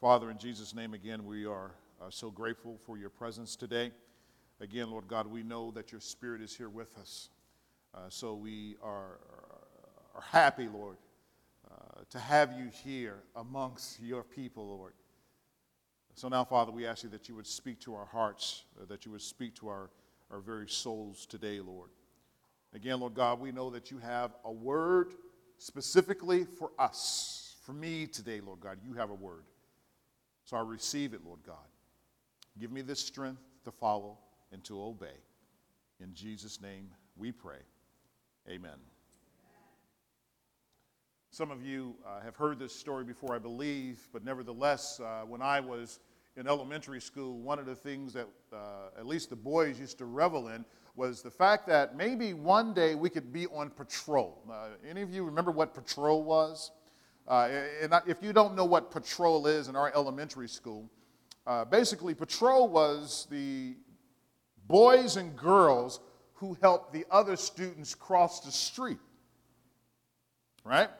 Father, in Jesus' name again, we are uh, so grateful for your presence today. Again, Lord God, we know that your Spirit is here with us. Uh, so we are, are happy, Lord, uh, to have you here amongst your people, Lord. So now, Father, we ask you that you would speak to our hearts, uh, that you would speak to our, our very souls today, Lord. Again, Lord God, we know that you have a word specifically for us, for me today, Lord God. You have a word. So I receive it, Lord God. Give me this strength to follow and to obey. In Jesus' name we pray. Amen. Some of you uh, have heard this story before, I believe, but nevertheless, uh, when I was in elementary school, one of the things that uh, at least the boys used to revel in was the fact that maybe one day we could be on patrol. any of you remember what patrol was? Uh, and if you don't know what patrol is in our elementary school, uh, basically, patrol was the boys and girls who helped the other students cross the street. Right?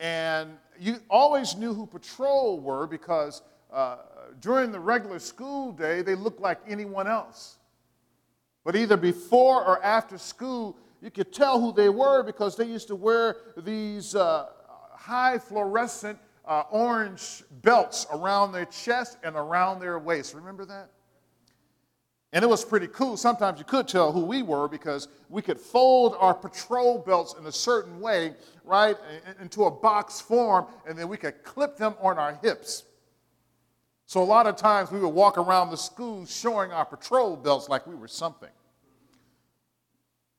And you always knew who patrol were because uh, during the regular school day, they looked like anyone else. But either before or after school, you could tell who they were because they used to wear these uh, high fluorescent uh, orange belts around their chest and around their waist. Remember that? And it was pretty cool. Sometimes you could tell who we were because we could fold our patrol belts in a certain way, right, into a box form, and then we could clip them on our hips. So a lot of times we would walk around the school showing our patrol belts like we were something.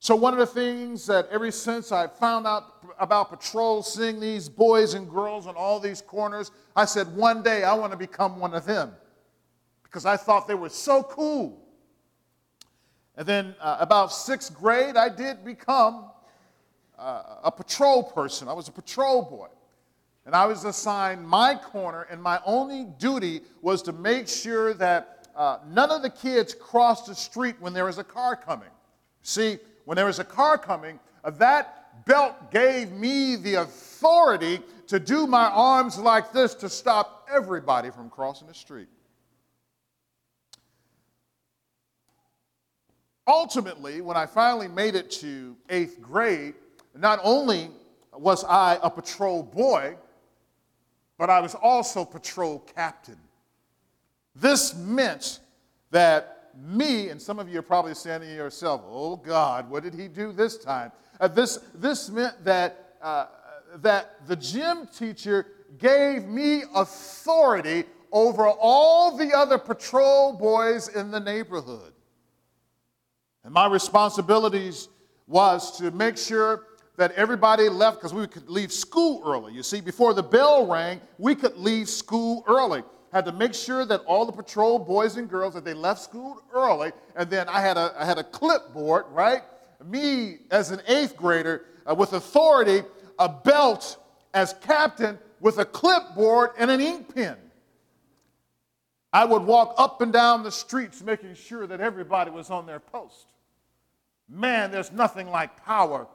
So, one of the things that ever since I found out about patrol, seeing these boys and girls on all these corners, I said, one day I want to become one of them because I thought they were so cool. And then, uh, about sixth grade, I did become uh, a patrol person. I was a patrol boy. And I was assigned my corner, and my only duty was to make sure that uh, none of the kids crossed the street when there was a car coming. See, when there was a car coming, uh, that belt gave me the authority to do my arms like this to stop everybody from crossing the street. Ultimately, when I finally made it to eighth grade, not only was I a patrol boy, but I was also patrol captain. This meant that me, and some of you are probably saying to yourself, oh God, what did he do this time? Uh, this, this meant that, uh, that the gym teacher gave me authority over all the other patrol boys in the neighborhood. And my responsibilities was to make sure that everybody left because we could leave school early. You see, before the bell rang, we could leave school early had to make sure that all the patrol boys and girls that they left school early, and then I had a, I had a clipboard, right? Me as an eighth grader uh, with authority, a belt as captain with a clipboard and an ink pen. I would walk up and down the streets making sure that everybody was on their post. Man, there's nothing like power,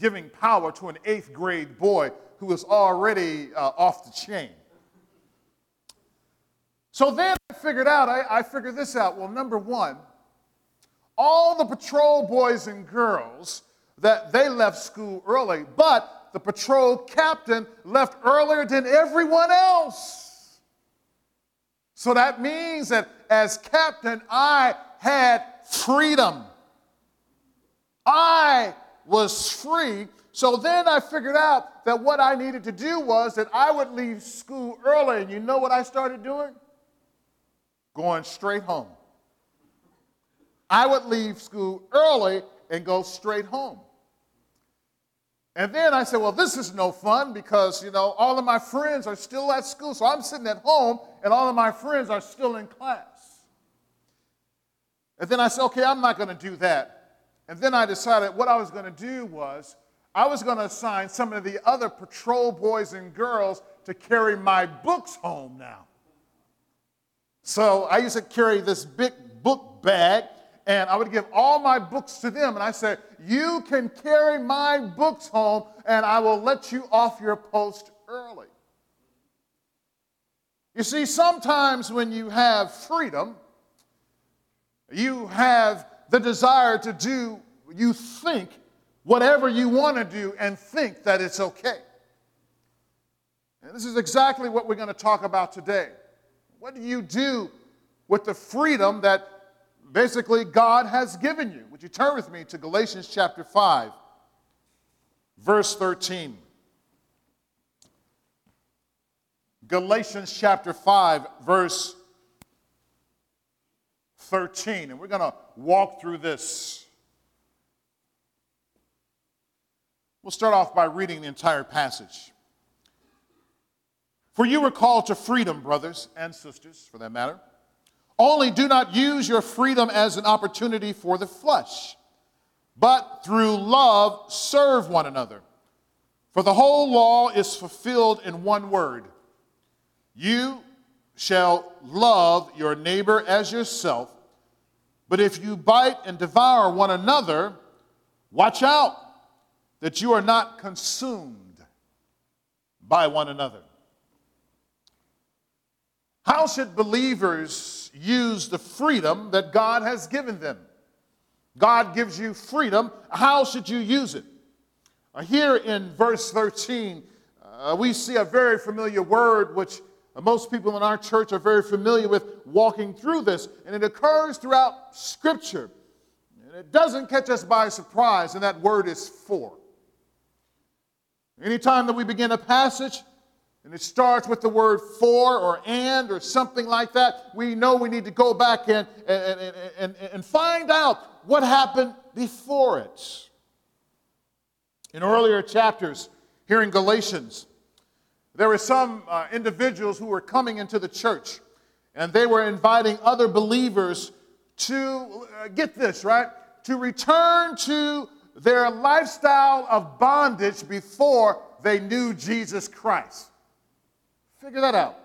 giving power to an eighth grade boy who is already uh, off the chain. So then I figured out, I, I figured this out. Well, number one, all the patrol boys and girls that they left school early, but the patrol captain left earlier than everyone else. So that means that as captain, I had freedom. I was free. So then I figured out that what I needed to do was that I would leave school early. And you know what I started doing? Going straight home. I would leave school early and go straight home. And then I said, well, this is no fun because, you know, all of my friends are still at school. So I'm sitting at home and all of my friends are still in class. And then I said, okay, I'm not going to do that. And then I decided what I was going to do was I was going to assign some of the other patrol boys and girls to carry my books home now. So I used to carry this big book bag, and I would give all my books to them. And I said, You can carry my books home, and I will let you off your post early. You see, sometimes when you have freedom, you have the desire to do, you think whatever you want to do and think that it's okay. And this is exactly what we're going to talk about today. What do you do with the freedom that basically God has given you? Would you turn with me to Galatians chapter 5, verse 13? Galatians chapter 5, verse 13. And we're going to walk through this. We'll start off by reading the entire passage. For you were called to freedom, brothers and sisters, for that matter. Only do not use your freedom as an opportunity for the flesh, but through love serve one another. For the whole law is fulfilled in one word You shall love your neighbor as yourself. But if you bite and devour one another, watch out that you are not consumed by one another. How should believers use the freedom that God has given them? God gives you freedom. How should you use it? Uh, here in verse 13, uh, we see a very familiar word which uh, most people in our church are very familiar with walking through this, and it occurs throughout Scripture. And it doesn't catch us by surprise, and that word is for. Anytime that we begin a passage, and it starts with the word for or and or something like that, we know we need to go back and, and, and, and, find out what happened before it. In earlier chapters, here in Galatians, there were some uh, individuals who were coming into the church, and they were inviting other believers to, uh, get this, right? To return to their lifestyle of bondage before they knew Jesus Christ. Figure that out.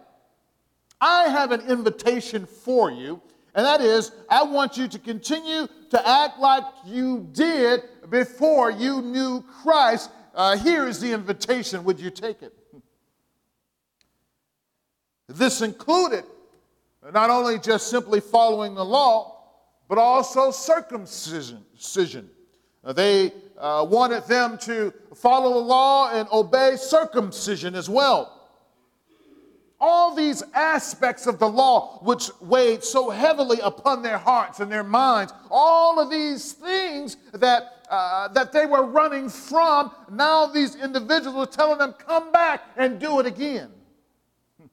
I have an invitation for you, and that is I want you to continue to act like you did before you knew Christ. Uh, here is the invitation. Would you take it? This included not only just simply following the law, but also circumcision. Uh, they uh, wanted them to follow the law and obey circumcision as well all these aspects of the law which weighed so heavily upon their hearts and their minds, all of these things that, uh, that they were running from, now these individuals were telling them, come back and do it again.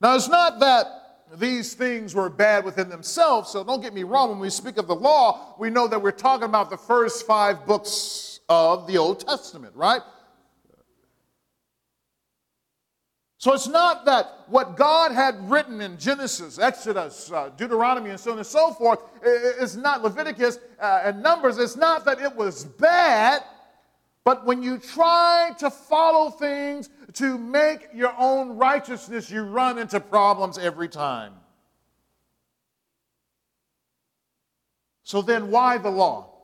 Now, it's not that these things were bad within themselves, so don't get me wrong. When we speak of the law, we know that we're talking about the first five books of the Old Testament, right? So it's not that what God had written in Genesis, Exodus, uh, Deuteronomy, and so on and so forth, is not Leviticus uh, and Numbers. It's not that it was bad, but when you try to follow things to make your own righteousness, you run into problems every time. So then, why the law?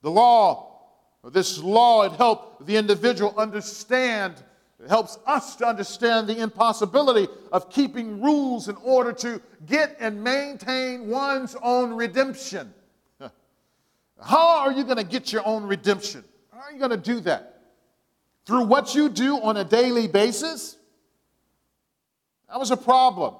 The law, this law, it helped the individual understand it helps us to understand the impossibility of keeping rules in order to get and maintain one's own redemption. How are you going to get your own redemption? How are you going to do that? Through what you do on a daily basis? That was a problem.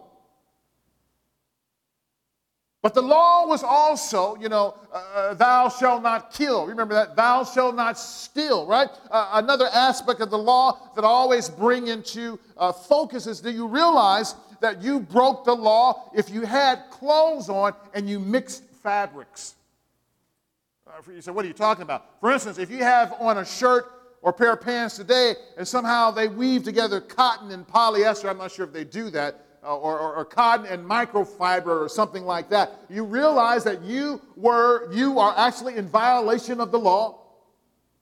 But the law was also, you know, uh, uh, thou shalt not kill. Remember that? Thou shalt not steal, right? Uh, another aspect of the law that I always bring into uh, focus is do you realize that you broke the law if you had clothes on and you mixed fabrics? Uh, you say, what are you talking about? For instance, if you have on a shirt or pair of pants today and somehow they weave together cotton and polyester, I'm not sure if they do that, or, or, or, cotton and microfiber or something like that, you realize that you were you are actually in violation of the law.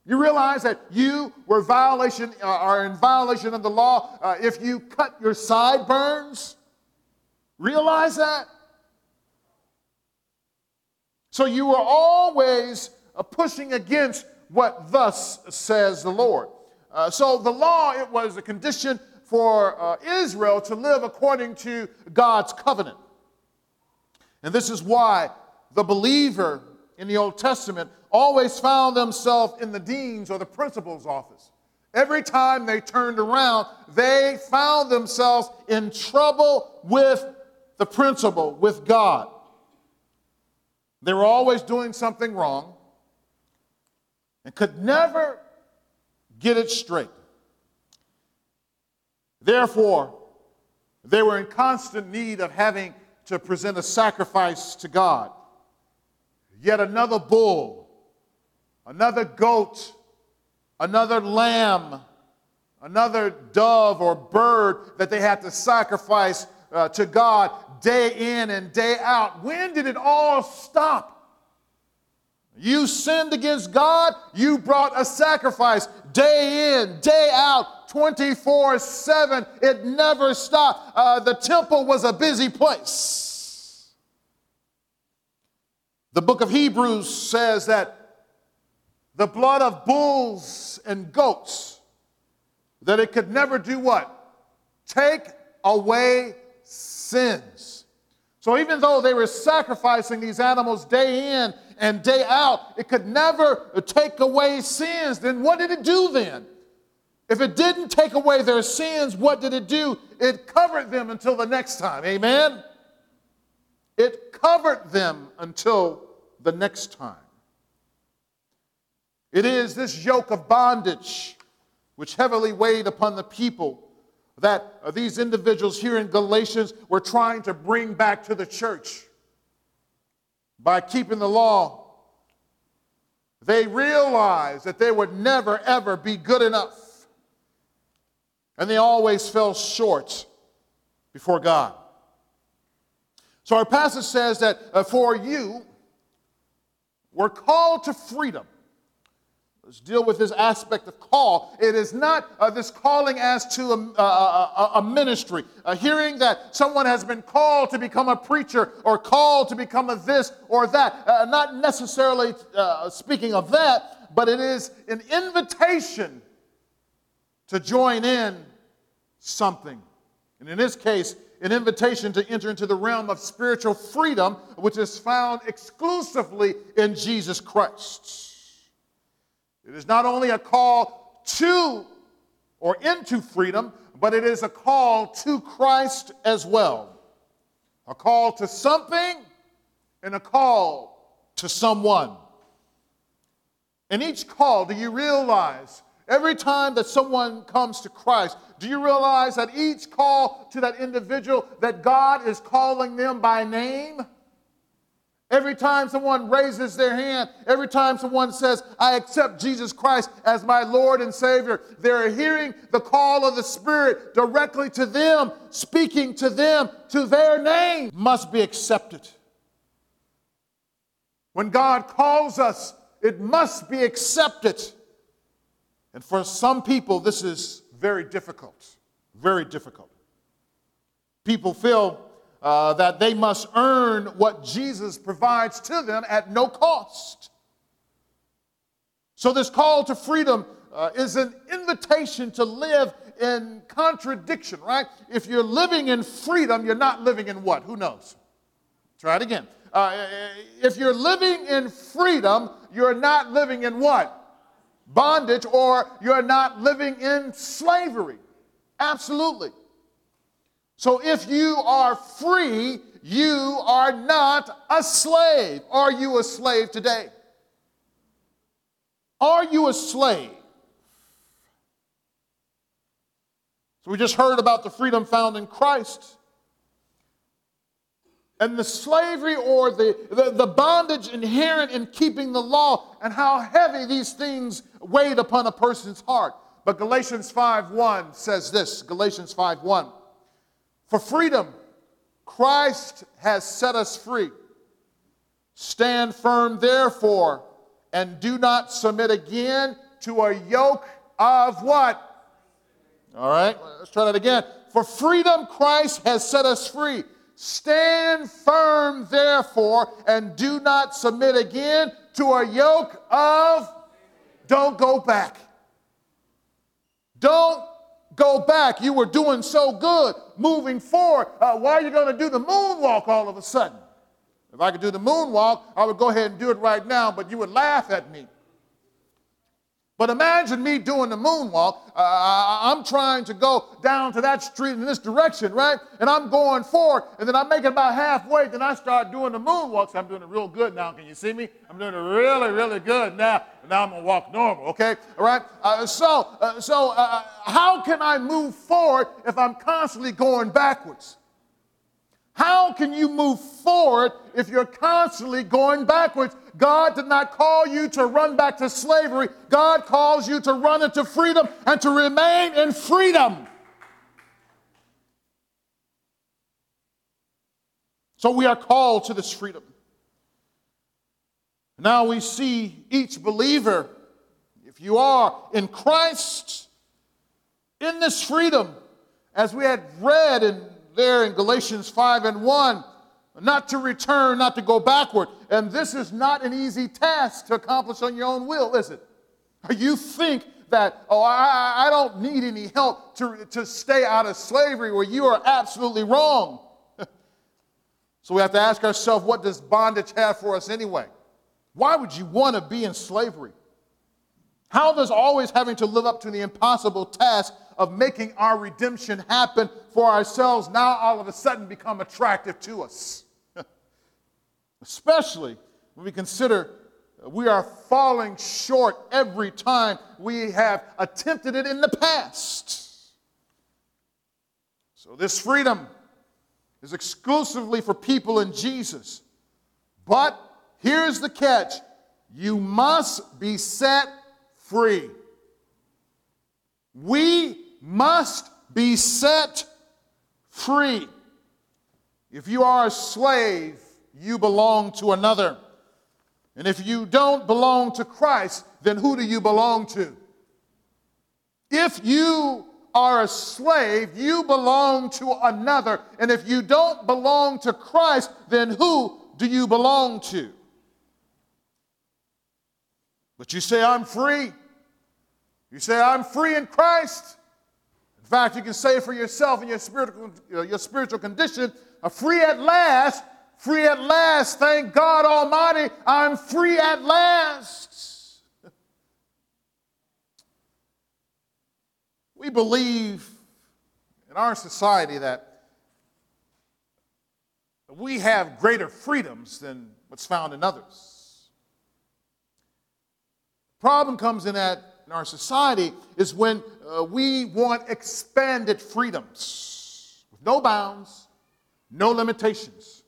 You realize that you were violation uh, are in violation of the law uh, if you cut your sideburns. Realize that. So you were always uh, pushing against what thus says the Lord. Uh, so the law it was a condition for uh, Israel to live according to God's covenant. And this is why the believer in the Old Testament always found themselves in the dean's or the principal's office. Every time they turned around, they found themselves in trouble with the principal, with God. They were always doing something wrong and could never get it straight. Therefore, they were in constant need of having to present a sacrifice to God. Yet another bull, another goat, another lamb, another dove or bird that they had to sacrifice uh, to God day in and day out. When did it all stop? You sinned against God, you brought a sacrifice day in, day out, 24 7. It never stopped. Uh, the temple was a busy place. The book of Hebrews says that the blood of bulls and goats, that it could never do what? Take away sins. So even though they were sacrificing these animals day in and day out, it could never take away sins. Then what did it do then? If it didn't take away their sins, what did it do? It covered them until the next time. Amen? It covered them until the next time. It is this yoke of bondage which heavily weighed upon the people that these individuals here in Galatians were trying to bring back to the church by keeping the law. They realized that they would never, ever be good enough. And they always fell short before God. So our passage says that uh, for you, we're called to freedom. Let's deal with this aspect of call. It is not uh, this calling as to a, a, a, a ministry, a hearing that someone has been called to become a preacher or called to become a this or that. Uh, not necessarily uh, speaking of that, but it is an invitation to join in something. And in this case, an invitation to enter into the realm of spiritual freedom, which is found exclusively in Jesus Christ. It is not only a call to or into freedom, but it is a call to Christ as well. A call to something and a call to someone. In each call, do you realize every time that someone comes to Christ, do you realize that each call to that individual that God is calling them by name? Every time someone raises their hand, every time someone says, I accept Jesus Christ as my Lord and Savior, they're hearing the call of the Spirit directly to them, speaking to them, to their name, must be accepted. When God calls us, it must be accepted. And for some people, this is very difficult. Very difficult. People feel uh, that they must earn what Jesus provides to them at no cost. So, this call to freedom uh, is an invitation to live in contradiction, right? If you're living in freedom, you're not living in what? Who knows? Try it again. Uh, if you're living in freedom, you're not living in what? Bondage, or you're not living in slavery. Absolutely. So if you are free, you are not a slave. Are you a slave today? Are you a slave? So we just heard about the freedom found in Christ. And the slavery or the, the, the, bondage inherent in keeping the law and how heavy these things weighed upon a person's heart. But Galatians 5:1 says this, Galatians 5:1. For freedom, Christ has set us free. Stand firm, therefore, and do not submit again to a yoke of what? All right, let's try that again. For freedom, Christ has set us free. Stand firm, therefore, and do not submit again to a yoke of. Don't go back. Don't go back. You were doing so good moving forward. Uh, why are you going to do the moonwalk all of a sudden? If I could do the moonwalk, I would go ahead and do it right now, but you would laugh at me. But imagine me doing the moonwalk. Uh, I'm trying to go down to that street in this direction, right? And I'm going forward, and then I make it about halfway. Then I start doing the moonwalk. So I'm doing it real good now. Can you see me? I'm doing it really, really good now. Now I'm gonna walk normal, okay? All right. Uh, so, uh, so uh, how can I move forward if I'm constantly going backwards? How can you move forward if you're constantly going backwards? God did not call you to run back to slavery. God calls you to run into freedom and to remain in freedom. So we are called to this freedom. Now we see each believer, if you are in Christ, in this freedom, as we had read in there in Galatians 5 and 1 not to return, not to go backward. And this is not an easy task to accomplish on your own will, is it? You think that, oh, I, I don't need any help to, to stay out of slavery, where you are absolutely wrong. so we have to ask ourselves, what does bondage have for us anyway? Why would you want to be in slavery? How does always having to live up to the impossible task of making our redemption happen for ourselves now all of a sudden become attractive to us? Especially when we consider uh, we are falling short every time we have attempted it in the past. So, this freedom is exclusively for people in Jesus. But here's the catch you must be set free. We must be set free. If you are a slave, you belong to another. And if you don't belong to Christ, then who do you belong to? If you are a slave, you belong to another. And if you don't belong to Christ, then who do you belong to? But you say, I'm free. You say, I'm free in Christ. In fact, you can say for yourself in your spiritual, uh, your spiritual condition, I'm free at last, free at last. Thank God Almighty, I'm free at last. we believe in our society that we have greater freedoms than what's found in others. The problem comes in that in our society is when uh, we want expanded freedoms with no bounds, no limitations.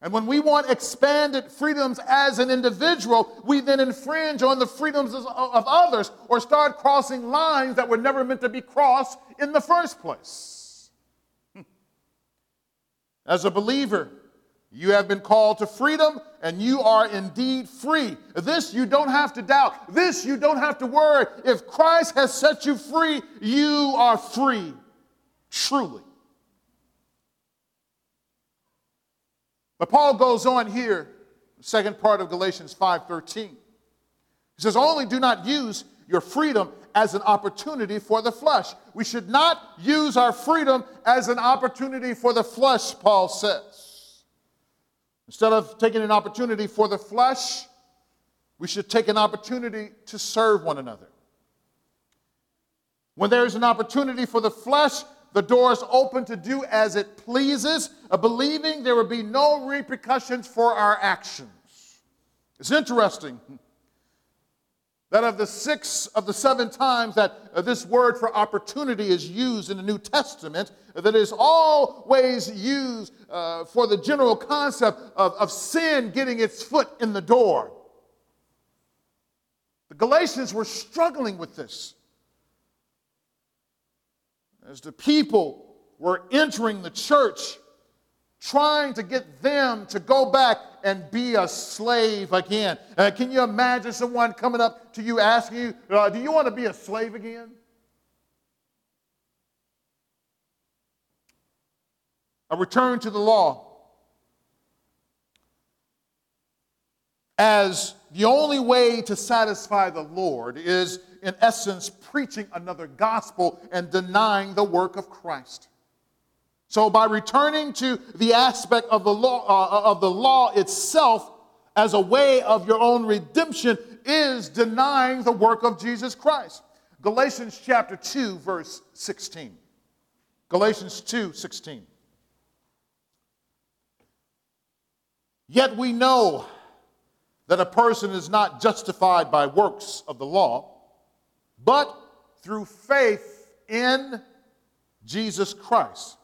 And when we want expanded freedoms as an individual, we then infringe on the freedoms of, others or start crossing lines that were never meant to be crossed in the first place. Hmm. As a believer, you have been called to freedom, and you are indeed free. This you don't have to doubt. This you don't have to worry. If Christ has set you free, you are free, truly. But Paul goes on here, second part of Galatians 5:13. He says, "Only do not use your freedom as an opportunity for the flesh. We should not use our freedom as an opportunity for the flesh," Paul says. Instead of taking an opportunity for the flesh, we should take an opportunity to serve one another. When there is an opportunity for the flesh, the door is open to do as it pleases, believing there will be no repercussions for our actions. It's interesting that of the six of the seven times that uh, this word for opportunity is used in the New Testament, that is always used uh, for the general concept of, of sin getting its foot in the door. The Galatians were struggling with this. As the people were entering the church, trying to get them to go back and be a slave again. Uh, can you imagine someone coming up to you asking you, uh, Do you want to be a slave again? A return to the law. As the only way to satisfy the Lord is, in essence, preaching another gospel and denying the work of Christ. So, by returning to the aspect of the law, uh, of the law itself as a way of your own redemption, is denying the work of Jesus Christ. Galatians chapter 2, verse 16. Galatians 2, 16. Yet we know that a person is not justified by works of the law, but through faith in Jesus Christ.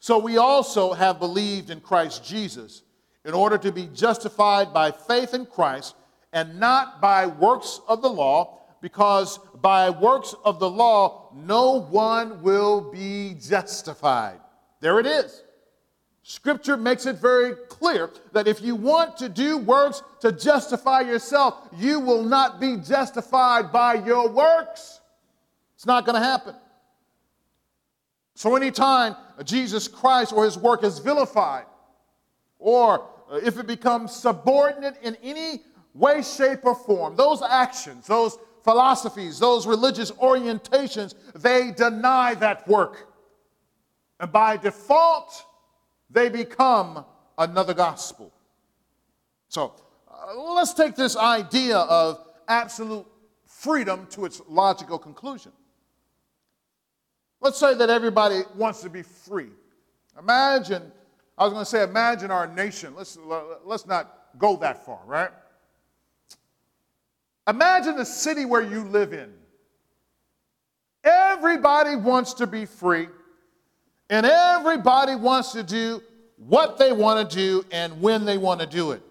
So we also have believed in Christ Jesus in order to be justified by faith in Christ and not by works of the law, because by works of the law no one will be justified. There it is. Scripture makes it very clear that if you want to do works to justify yourself, you will not be justified by your works. It's not going to happen. So, anytime Jesus Christ or his work is vilified, or uh, if it becomes subordinate in any way, shape, or form, those actions, those philosophies, those religious orientations, they deny that work. And by default, they become another gospel. So uh, let's take this idea of absolute freedom to its logical conclusion. Let's say that everybody wants to be free. Imagine, I was going to say, imagine our nation. Let's, let's not go that far, right? Imagine the city where you live in. Everybody wants to be free. And everybody wants to do what they want to do and when they want to do it.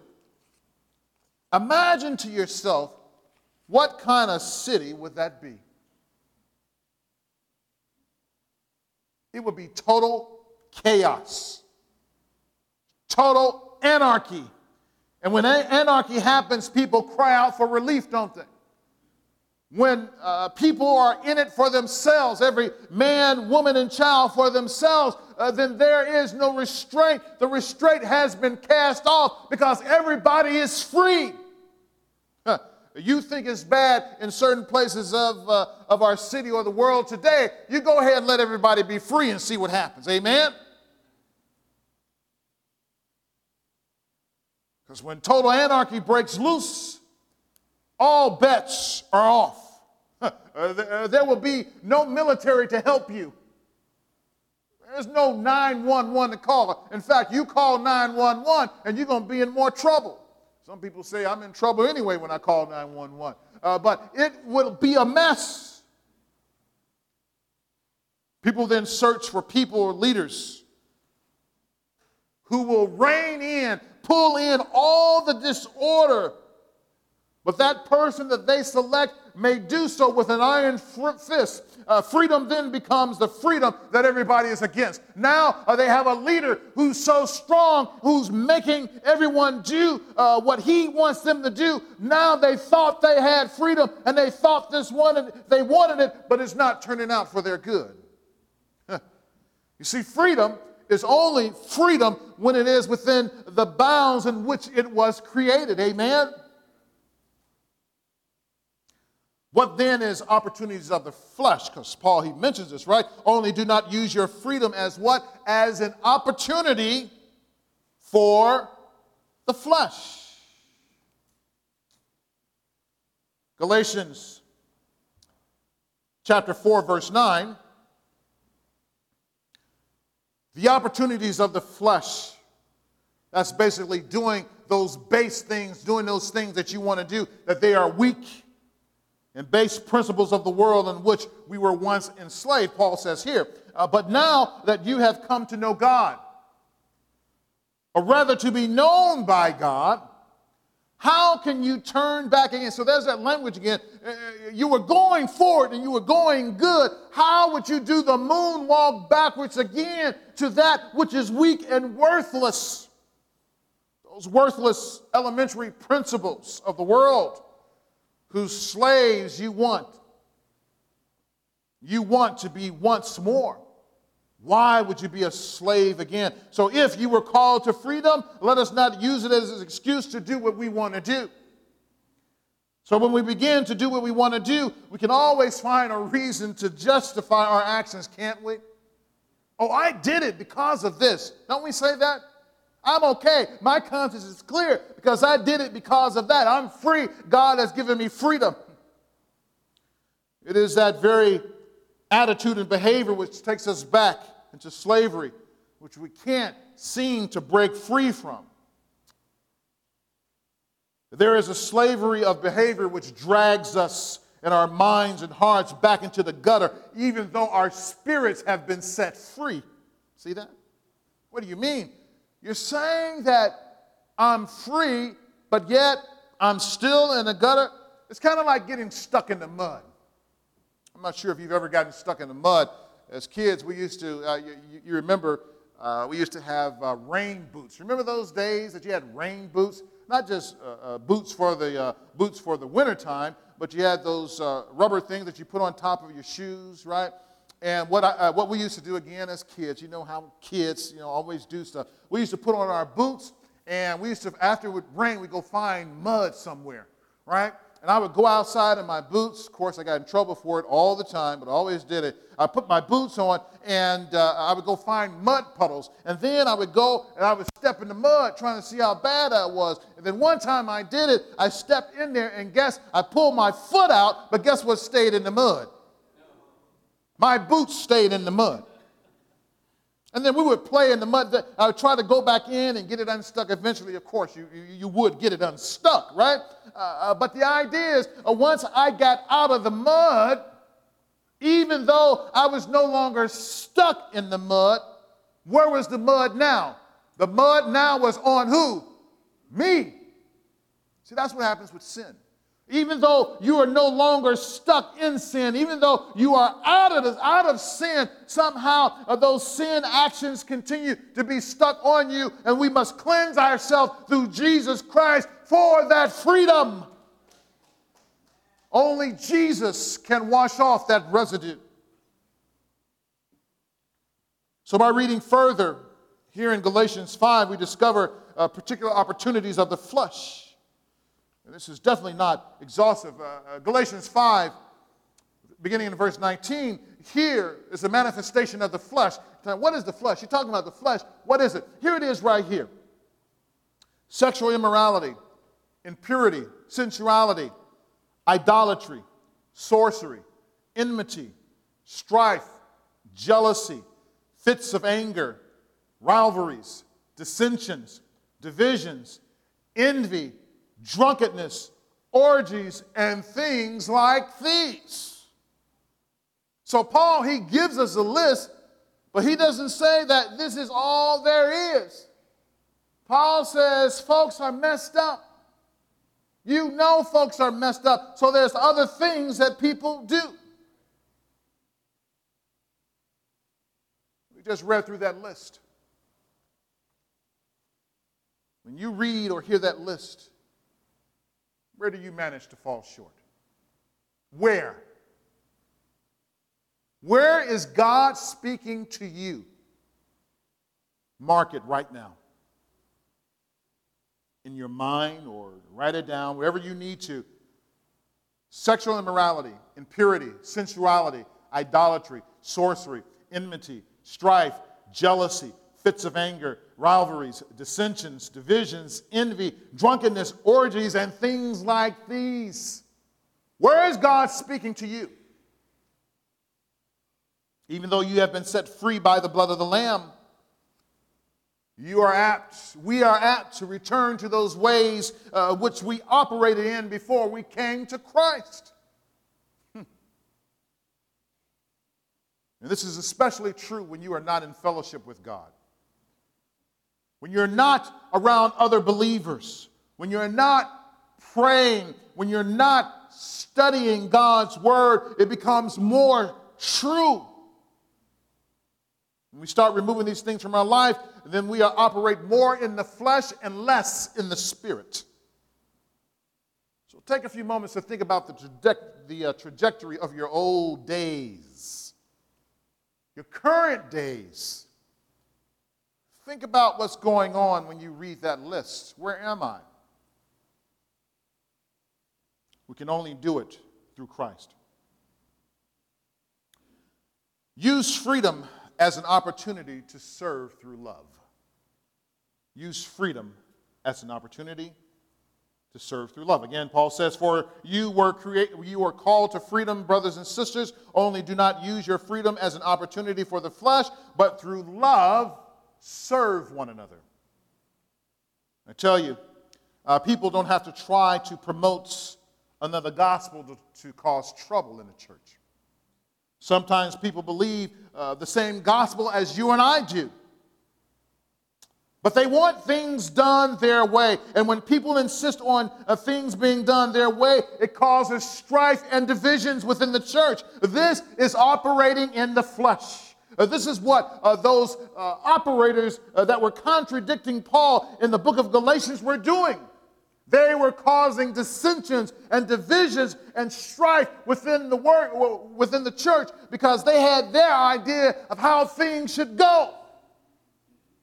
Imagine to yourself what kind of city would that be? It would be total chaos, total anarchy. And when anarchy happens, people cry out for relief, don't they? When uh, people are in it for themselves, every man, woman, and child for themselves, uh, then there is no restraint. The restraint has been cast off because everybody is free. You think it's bad in certain places of, uh, of our city or the world today. You go ahead and let everybody be free and see what happens. Amen? Because when total anarchy breaks loose, all bets are off. Uh, uh, there will be no military to help you. There's no 911 to call. In fact, you call 911 and you're going to be in more trouble. Some people say I'm in trouble anyway when I call 911. Uh, but it will be a mess. People then search for people or leaders who will rein in, pull in all the disorder but that person that they select may do so with an iron fist. Uh, freedom then becomes the freedom that everybody is against. Now uh, they have a leader who's so strong, who's making everyone do uh, what he wants them to do. Now they thought they had freedom and they thought this wanted, they wanted it, but it's not turning out for their good. you see, freedom is only freedom when it is within the bounds in which it was created. Amen. What then is opportunities of the flesh? Because Paul, he mentions this, right? Only do not use your freedom as what? As an opportunity for the flesh. Galatians chapter 4, verse 9. The opportunities of the flesh. That's basically doing those base things, doing those things that you want to do, that they are weak and base principles of the world in which we were once enslaved, Paul says here. Uh, but now that you have come to know God, or rather to be known by God, how can you turn back again? So there's that language again. Uh, uh, you were going forward and you were going good. How would you do the moonwalk backwards again to that which is weak and worthless? Those worthless elementary principles of the world whose slaves you want. You want to be once more Why would you be a slave again? So if you were called to freedom, let us not use it as an excuse to do what we want to do. So when we begin to do what we want to do, we can always find a reason to justify our actions, can't we? Oh, I did it because of this. Don't we say that? I'm okay. My conscience is clear because I did it because of that. I'm free. God has given me freedom. It is that very attitude and behavior which takes us back into slavery, which we can't seem to break free from. There is a slavery of behavior which drags us and our minds and hearts back into the gutter, even though our spirits have been set free. See that? What do you mean? You're saying that I'm free, but yet I'm still in the gutter. It's kind of like getting stuck in the mud. I'm not sure if you've ever gotten stuck in the mud. As kids, we used to, uh, you, you, remember, uh, we used to have uh, rain boots. Remember those days that you had rain boots? Not just uh, uh, boots for the uh, boots for the wintertime, but you had those rubber things that you put on top of your shoes, right? And what, I, what we used to do again as kids, you know how kids, you know, always do stuff. We used to put on our boots, and we used to, after it would rain, we'd go find mud somewhere, right? and I would go outside in my boots. Of course, I got in trouble for it all the time, but I always did it. I put my boots on, and uh, I would go find mud puddles. And then I would go and I would step in the mud trying to see how bad I was. And then one time I did it, I stepped in there, and guess, I pulled my foot out, but guess what stayed in the mud? My boots stayed in the mud. And then we would play in the mud. I would try to go back in and get it unstuck. Eventually, of course, you, you, you would get it unstuck, right? Uh, uh, but the idea is uh, once I got out of the mud, even though I was no longer stuck in the mud, where was the mud now? The mud now was on who? Me. See, that's what happens with sin. Even though you are no longer stuck in sin, even though you are out of, out of sin, somehow uh, those sin actions continue to be stuck on you, and we must cleanse ourselves through Jesus Christ for that freedom. Only Jesus can wash off that residue. So, by reading further here in Galatians 5, we discover uh, particular opportunities of the flesh and this is definitely not exhaustive. Uh, uh, Galatians 5, beginning in verse 19, here is a manifestation of the flesh. Now, what is the flesh? You're talking about the flesh. What is it? Here it is right here sexual immorality, impurity, sensuality, idolatry, sorcery, enmity, strife, jealousy, fits of anger, rivalries, dissensions, divisions, envy drunkenness, orgies, and things like these. So, Paul, he gives us a list, but he doesn't say that this is all there is. Paul says folks are messed up. You know, folks are messed up, so there's other things that people do. We just read through that list. When you read or hear that list, where do you manage to fall short? Where? Where is God speaking to you? Mark it right now. In your mind or write it down, wherever you need to. Sexual immorality, impurity, sensuality, idolatry, sorcery, enmity, strife, jealousy, fits of anger, rivalries, dissensions, divisions, envy, drunkenness, orgies, and things like these. Where is God speaking to you? Even though you have been set free by the blood of the Lamb, you are apt, we are apt to return to those ways uh, which we operated in before we came to Christ. Hmm. And this is especially true when you are not in fellowship with God when you're not around other believers, when you're not praying, when you're not studying God's word, it becomes more true. When we start removing these things from our life, then we operate more in the flesh and less in the spirit. So take a few moments to think about the, traje- the uh, trajectory of your old days. your current days. Think about what's going on when you read that list. Where am I? We can only do it through Christ. Use freedom as an opportunity to serve through love. Use freedom as an opportunity to serve through love. Again, Paul says, For you were, create, you were called to freedom, brothers and sisters, only do not use your freedom as an opportunity for the flesh, but through love serve one another. I tell you, uh, people don't have to try to promote another gospel to, to cause trouble in the church. Sometimes people believe uh, the same gospel as you and I do. But they want things done their way. And when people insist on uh, things being done their way, it causes strife and divisions within the church. This is operating in the flesh. Uh, this is what uh, those uh, operators uh, that were contradicting Paul in the book of Galatians were doing. They were causing dissensions and divisions and strife within the work, within the church because they had their idea of how things should go.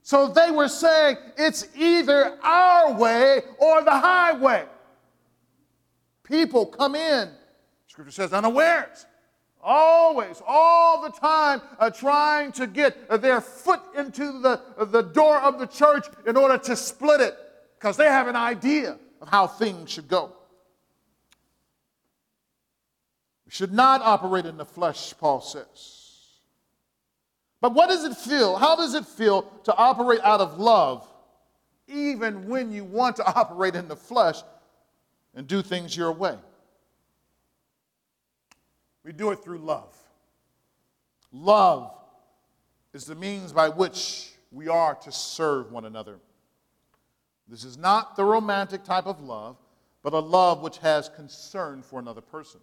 So they were saying it's either our way or the highway. People come in, scripture says, unawares, always, all the time, uh, trying to get their foot into the, the door of the church in order to split it because they have an idea of how things should go. We should not operate in the flesh, Paul says. But what does it feel? How does it feel to operate out of love, even when you want to operate in the flesh and do things your way? We do it through love. Love is the means by which we are to serve one another. This is not the romantic type of love, but a love which has concern for another person.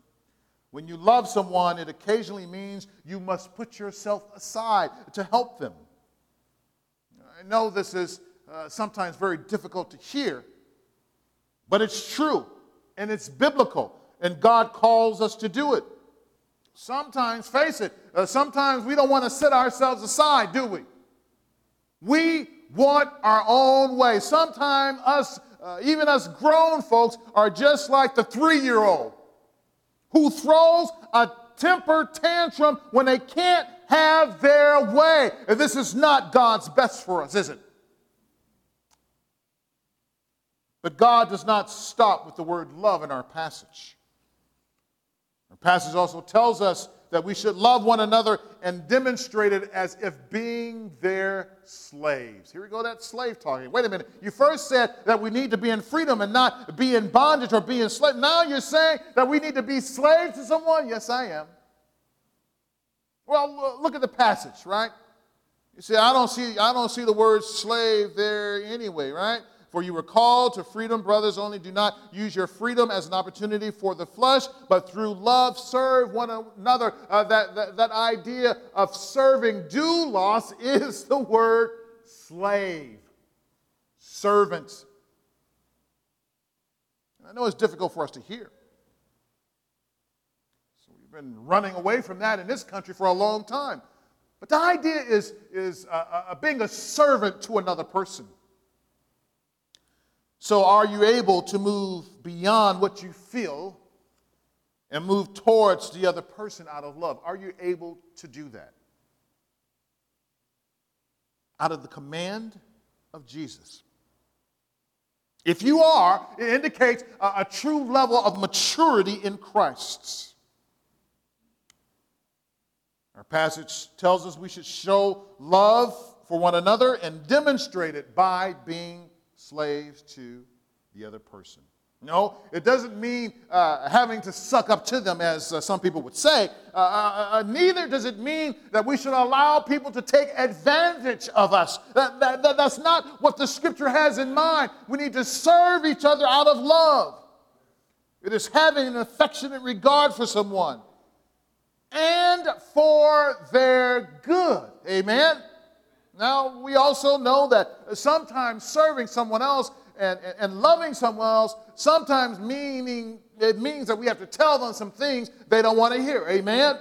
When you love someone, it occasionally means you must put yourself aside to help them. I know this is uh, sometimes very difficult to hear, but it's true and it's biblical, and God calls us to do it. Sometimes, face it, uh, sometimes we don't want to set ourselves aside, do we? We want our own way. Sometimes us, uh, even us grown folks, are just like the three year old who throws a temper tantrum when they can't have their way. This is not God's best for us, is it? But God does not stop with the word love in our passage. Our passage also tells us that we should love one another and demonstrate it as if being their slaves. Here we go, that slave talking. Wait a minute. You first said that we need to be in freedom and not be in bondage or be enslaved. Now you're saying that we need to be slaves to someone? Yes, I am. Well, look at the passage, right? You see, I don't see, I don't see the word slave there anyway, right? For you were called to freedom, brothers, only do not use your freedom as an opportunity for the flesh, but through love serve one another. Uh, that, that, that idea of serving doulos is the word slave, servant. I know it's difficult for us to hear. So we've been running away from that in this country for a long time. But the idea is, is uh, uh, being a servant to another person. So, are you able to move beyond what you feel and move towards the other person out of love? Are you able to do that? Out of the command of Jesus. If you are, it indicates a, a true level of maturity in Christ. Our passage tells us we should show love for one another and demonstrate it by being slaves to the other person. No, it doesn't mean uh, having to suck up to them, as uh, some people would say. Uh, uh, uh, neither does it mean that we should allow people to take advantage of us. That, that, that, that's not what the scripture has in mind. We need to serve each other out of love. It is having an affectionate regard for someone and for their good. Amen? Now, we also know that sometimes serving someone else and, and, loving someone else sometimes meaning it means that we have to tell them some things they don't want to hear. Amen?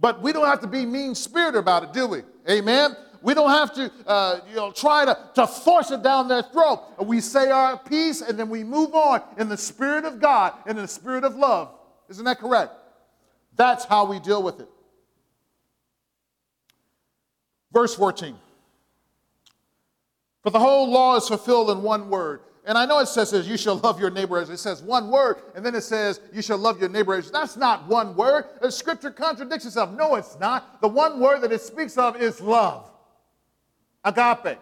But we don't have to be mean spirited about it, do we? Amen. We don't have to, uh, you know, try to, to force it down their throat. We say our piece and then we move on in the spirit of God and in the spirit of love. Isn't that correct? That's how we deal with it. Verse 14. For the whole law is fulfilled in one word. And I know it says, you shall love your neighbor as it says one word, and then it says you shall love your neighbor as that's not one word. The scripture contradicts itself. No, it's not. The one word that it speaks of is love. Agape.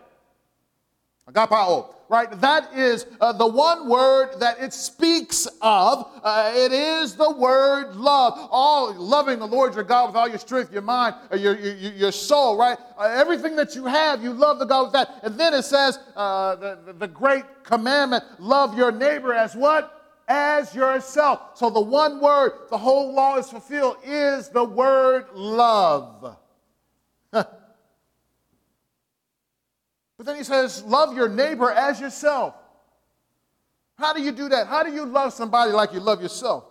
Agapao, right? That is uh, the one word that it speaks of. Uh, it is the word love. All loving the Lord your God with all your strength, your mind, uh, your, your, your soul, right? Uh, everything that you have, you love the God with that. And then it says uh, the, the, the great commandment love your neighbor as what? As yourself. So the one word, the whole law is fulfilled, is the word love. But then he says, Love your neighbor as yourself. How do you do that? How do you love somebody like you love yourself?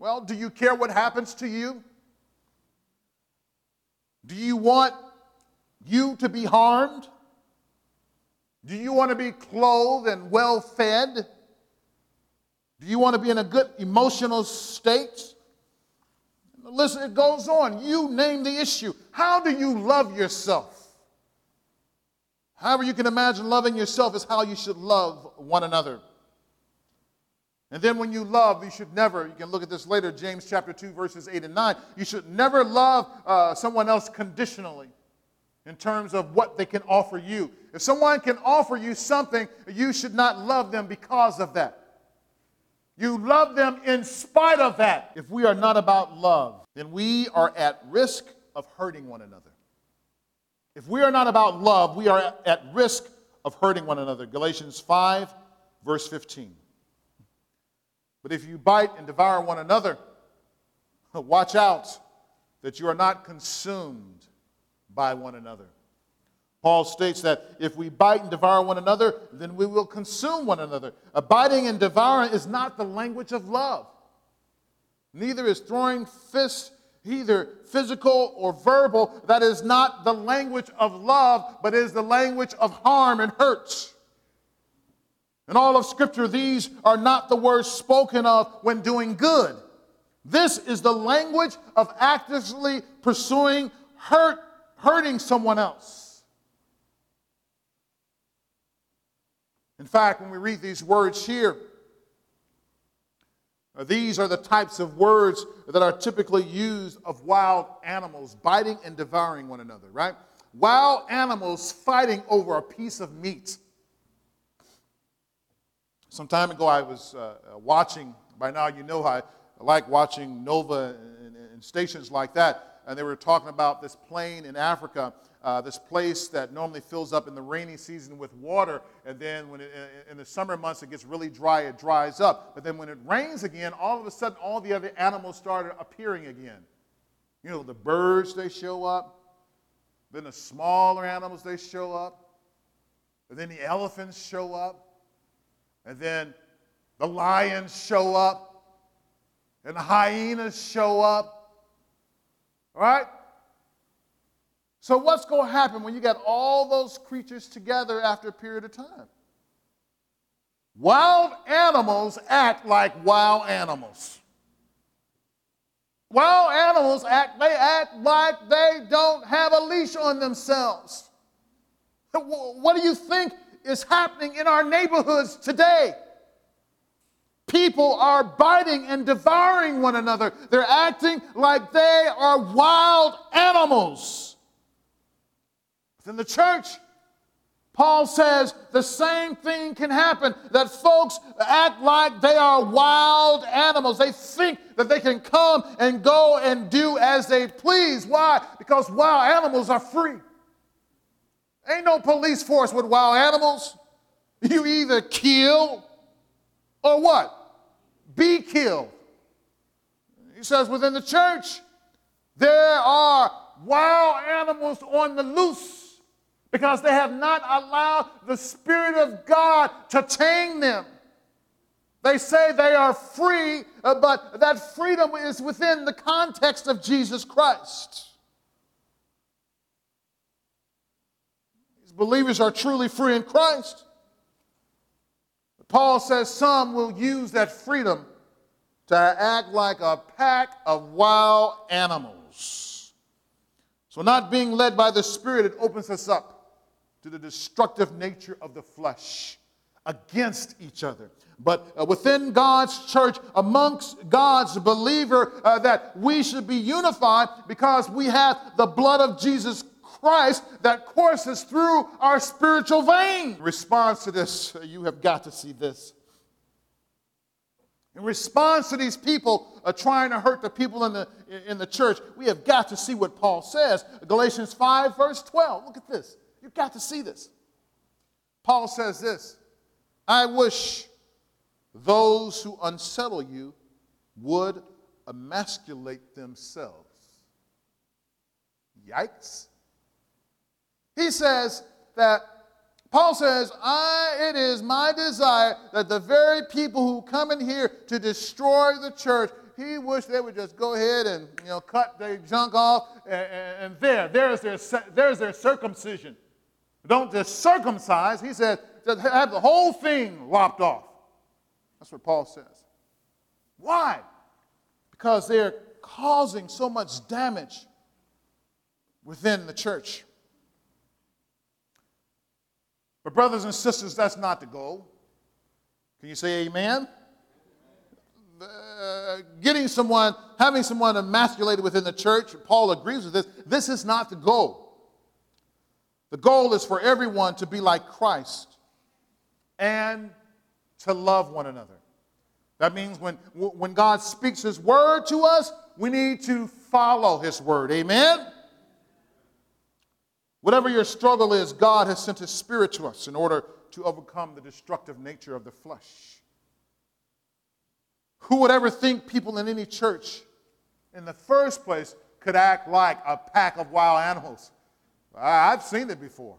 Well, do you care what happens to you? Do you want you to be harmed? Do you want to be clothed and well fed? Do you want to be in a good emotional state? Listen, it goes on. You name the issue. How do you love yourself? However, you can imagine loving yourself is how you should love one another. And then when you love, you should never, you can look at this later, James chapter 2, verses 8 and 9. You should never love uh, someone else conditionally in terms of what they can offer you. If someone can offer you something, you should not love them because of that. You love them in spite of that. If we are not about love, then we are at risk of hurting one another. If we are not about love, we are at risk of hurting one another. Galatians 5, verse 15. But if you bite and devour one another, watch out that you are not consumed by one another. Paul states that if we bite and devour one another, then we will consume one another. Abiding and devouring is not the language of love. Neither is throwing fists either physical or verbal, that is not the language of love, but is the language of harm and hurts. In all of Scripture, these are not the words spoken of when doing good. This is the language of actively pursuing hurt, hurting someone else. In fact, when we read these words here, these are the types of words that are typically used of wild animals biting and devouring one another, right? Wild animals fighting over a piece of meat. Some time ago, I was uh, uh watching, by now you know I like watching Nova and, and stations like that, and they were talking about this plain in Africa uh, this place that normally fills up in the rainy season with water, and then when it, in the summer months it gets really dry, it dries up. But then when it rains again, all of a sudden all the other animals started appearing again. You know, the birds they show up, then the smaller animals they show up, and then the elephants show up, and then the lions show up, and the hyenas show up. All right? So, what's going to happen when you get all those creatures together after a period of time? Wild animals act like wild animals. Wild animals act, they act like they don't have a leash on themselves. What do you think is happening in our neighborhoods today? People are biting and devouring one another. They're acting like they are wild animals. In the church, Paul says the same thing can happen that folks act like they are wild animals. They think that they can come and go and do as they please. Why? Because wild animals are free. Ain't no police force with wild animals. You either kill or what? Be killed. He says within the church, there are wild animals on the loose because they have not allowed the Spirit of God to tame them. They say they are free, uh, but that freedom is within the context of Jesus Christ. These believers are truly free in Christ. Paul says some will use that freedom to act like a pack of wild animals. So, not being led by the Spirit, it opens us up to the destructive nature of the flesh against each other. But uh, within God's church, amongst God's believer, uh, that we should be unified because we have the blood of Jesus Christ that courses through our spiritual vein. In response to this, uh, you have got to see this. In response to these people uh, trying to hurt the people in the, in the church, we have got to see what Paul says. Galatians 5, verse 12. Look at this. You've got to see this. Paul says this I wish those who unsettle you would emasculate themselves. Yikes. He says that, Paul says, I, it is my desire that the very people who come in here to destroy the church, he wished they would just go ahead and you know, cut their junk off, and, and there, there's their, there's their circumcision. Don't just circumcise, he said, just have the whole thing lopped off. That's what Paul says. Why? Because they're causing so much damage within the church. But, brothers and sisters, that's not the goal. Can you say amen? Uh, getting someone, having someone emasculated within the church, Paul agrees with this. This is not the goal. The goal is for everyone to be like Christ and to love one another. That means when, when God speaks His word to us, we need to follow His word. Amen? Whatever your struggle is, God has sent His Spirit to us in order to overcome the destructive nature of the flesh. Who would ever think people in any church in the first place could act like a pack of wild animals? I've seen it before.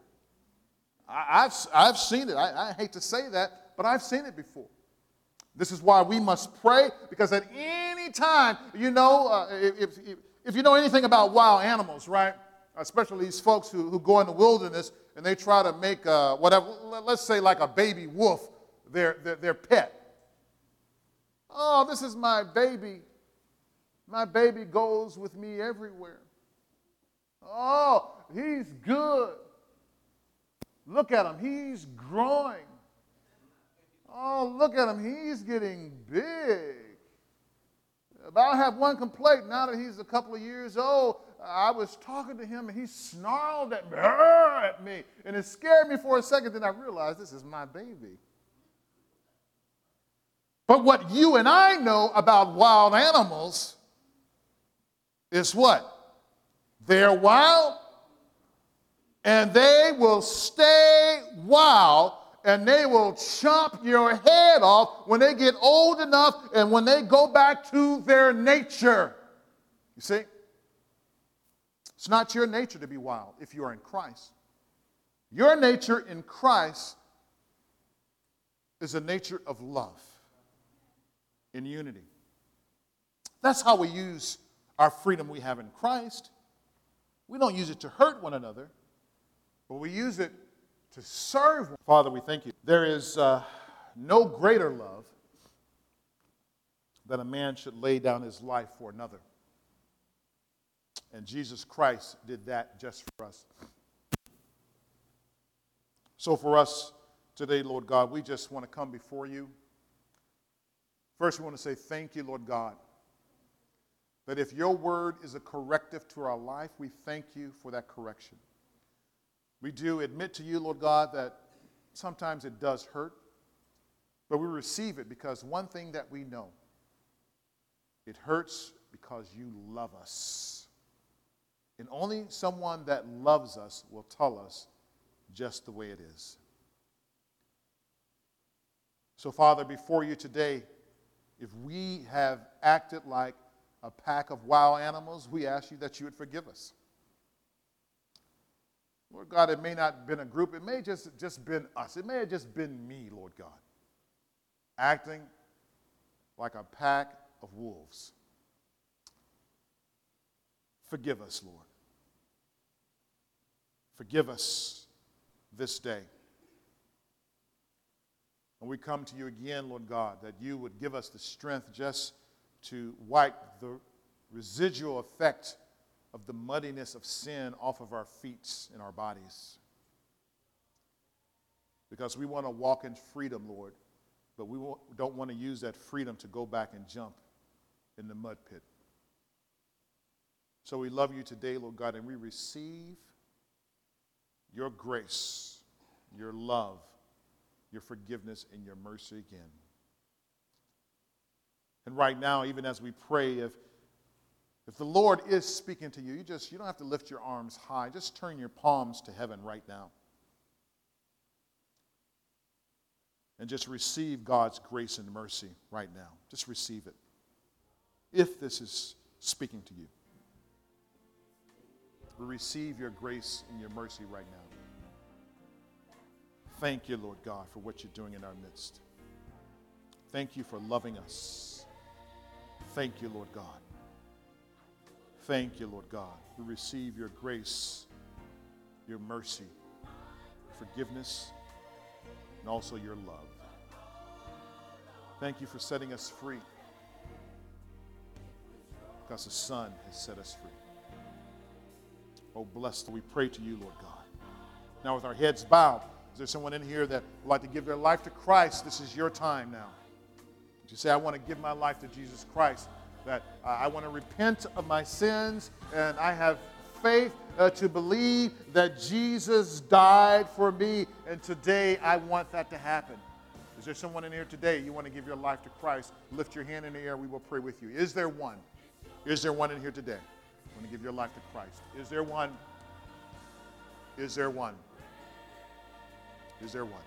I've, I've seen it. I, I hate to say that, but I've seen it before. This is why we must pray, because at any time, you know, uh, if, if, if you know anything about wild animals, right? especially these folks who, who go in the wilderness and they try to make uh, whatever, let's say like a baby wolf, their, their, their pet. Oh, this is my baby. My baby goes with me everywhere. Oh, he's good. Look at him, he's growing. Oh, look at him, he's getting big. But I have one complaint now that he's a couple of years old. I was talking to him and he snarled at me, at me, and it scared me for a second. Then I realized this is my baby. But what you and I know about wild animals is what? They're wild and they will stay wild and they will chop your head off when they get old enough and when they go back to their nature. You see? It's not your nature to be wild if you are in Christ. Your nature in Christ is a nature of love in unity. That's how we use our freedom we have in Christ. We don't use it to hurt one another, but we use it to serve. Father, we thank you. There is uh, no greater love than a man should lay down his life for another. And Jesus Christ did that just for us. So, for us today, Lord God, we just want to come before you. First, we want to say thank you, Lord God, that if your word is a corrective to our life, we thank you for that correction. We do admit to you, Lord God, that sometimes it does hurt, but we receive it because one thing that we know it hurts because you love us. And only someone that loves us will tell us just the way it is. So, Father, before you today, if we have acted like a pack of wild animals, we ask you that you would forgive us. Lord God, it may not have been a group, it may just just been us. It may have just been me, Lord God, acting like a pack of wolves. Forgive us, Lord. Forgive us this day. And we come to you again, Lord God, that you would give us the strength just to wipe the residual effect of the muddiness of sin off of our feet and our bodies. Because we want to walk in freedom, Lord, but we don't want to use that freedom to go back and jump in the mud pit. So we love you today, Lord God, and we receive your grace, your love, your forgiveness, and your mercy again. And right now, even as we pray, if, if the Lord is speaking to you, you just you don't have to lift your arms high. Just turn your palms to heaven right now. And just receive God's grace and mercy right now. Just receive it. If this is speaking to you. We receive your grace and your mercy right now. Thank you, Lord God, for what you're doing in our midst. Thank you for loving us. Thank you, Lord God. Thank you, Lord God. We receive your grace, your mercy, forgiveness, and also your love. Thank you for setting us free because the Son has set us free. Oh, blessed, we pray to you, Lord God. Now, with our heads bowed, is there someone in here that would like to give their life to Christ? This is your time now. Would you say, I want to give my life to Jesus Christ? That uh, I want to repent of my sins and I have faith uh, to believe that Jesus died for me, and today I want that to happen. Is there someone in here today you want to give your life to Christ? Lift your hand in the air. We will pray with you. Is there one? Is there one in here today? You Want to give your life to Christ? Is there one? Is there one? Is there one?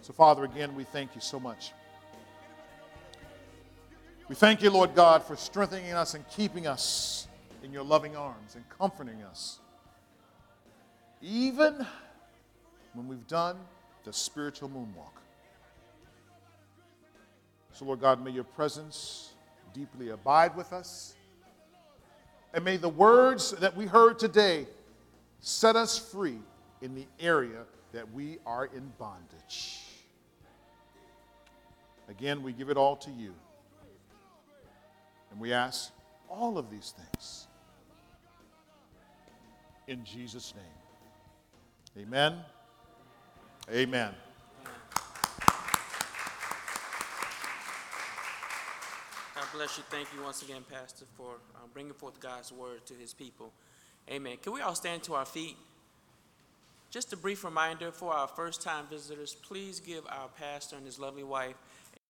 So, Father, again, we thank you so much. We thank you, Lord God, for strengthening us and keeping us in your loving arms and comforting us. Even when we've done the spiritual moonwalk. So, Lord God, may your presence deeply abide with us. And may the words that we heard today set us free in the area that we are in bondage. Again, we give it all to you. And we ask all of these things in Jesus' name. Amen. Amen. God bless you. Thank you once again, Pastor, for uh, bringing forth God's word to his people. Amen. Can we all stand to our feet? Just a brief reminder for our first time visitors please give our pastor and his lovely wife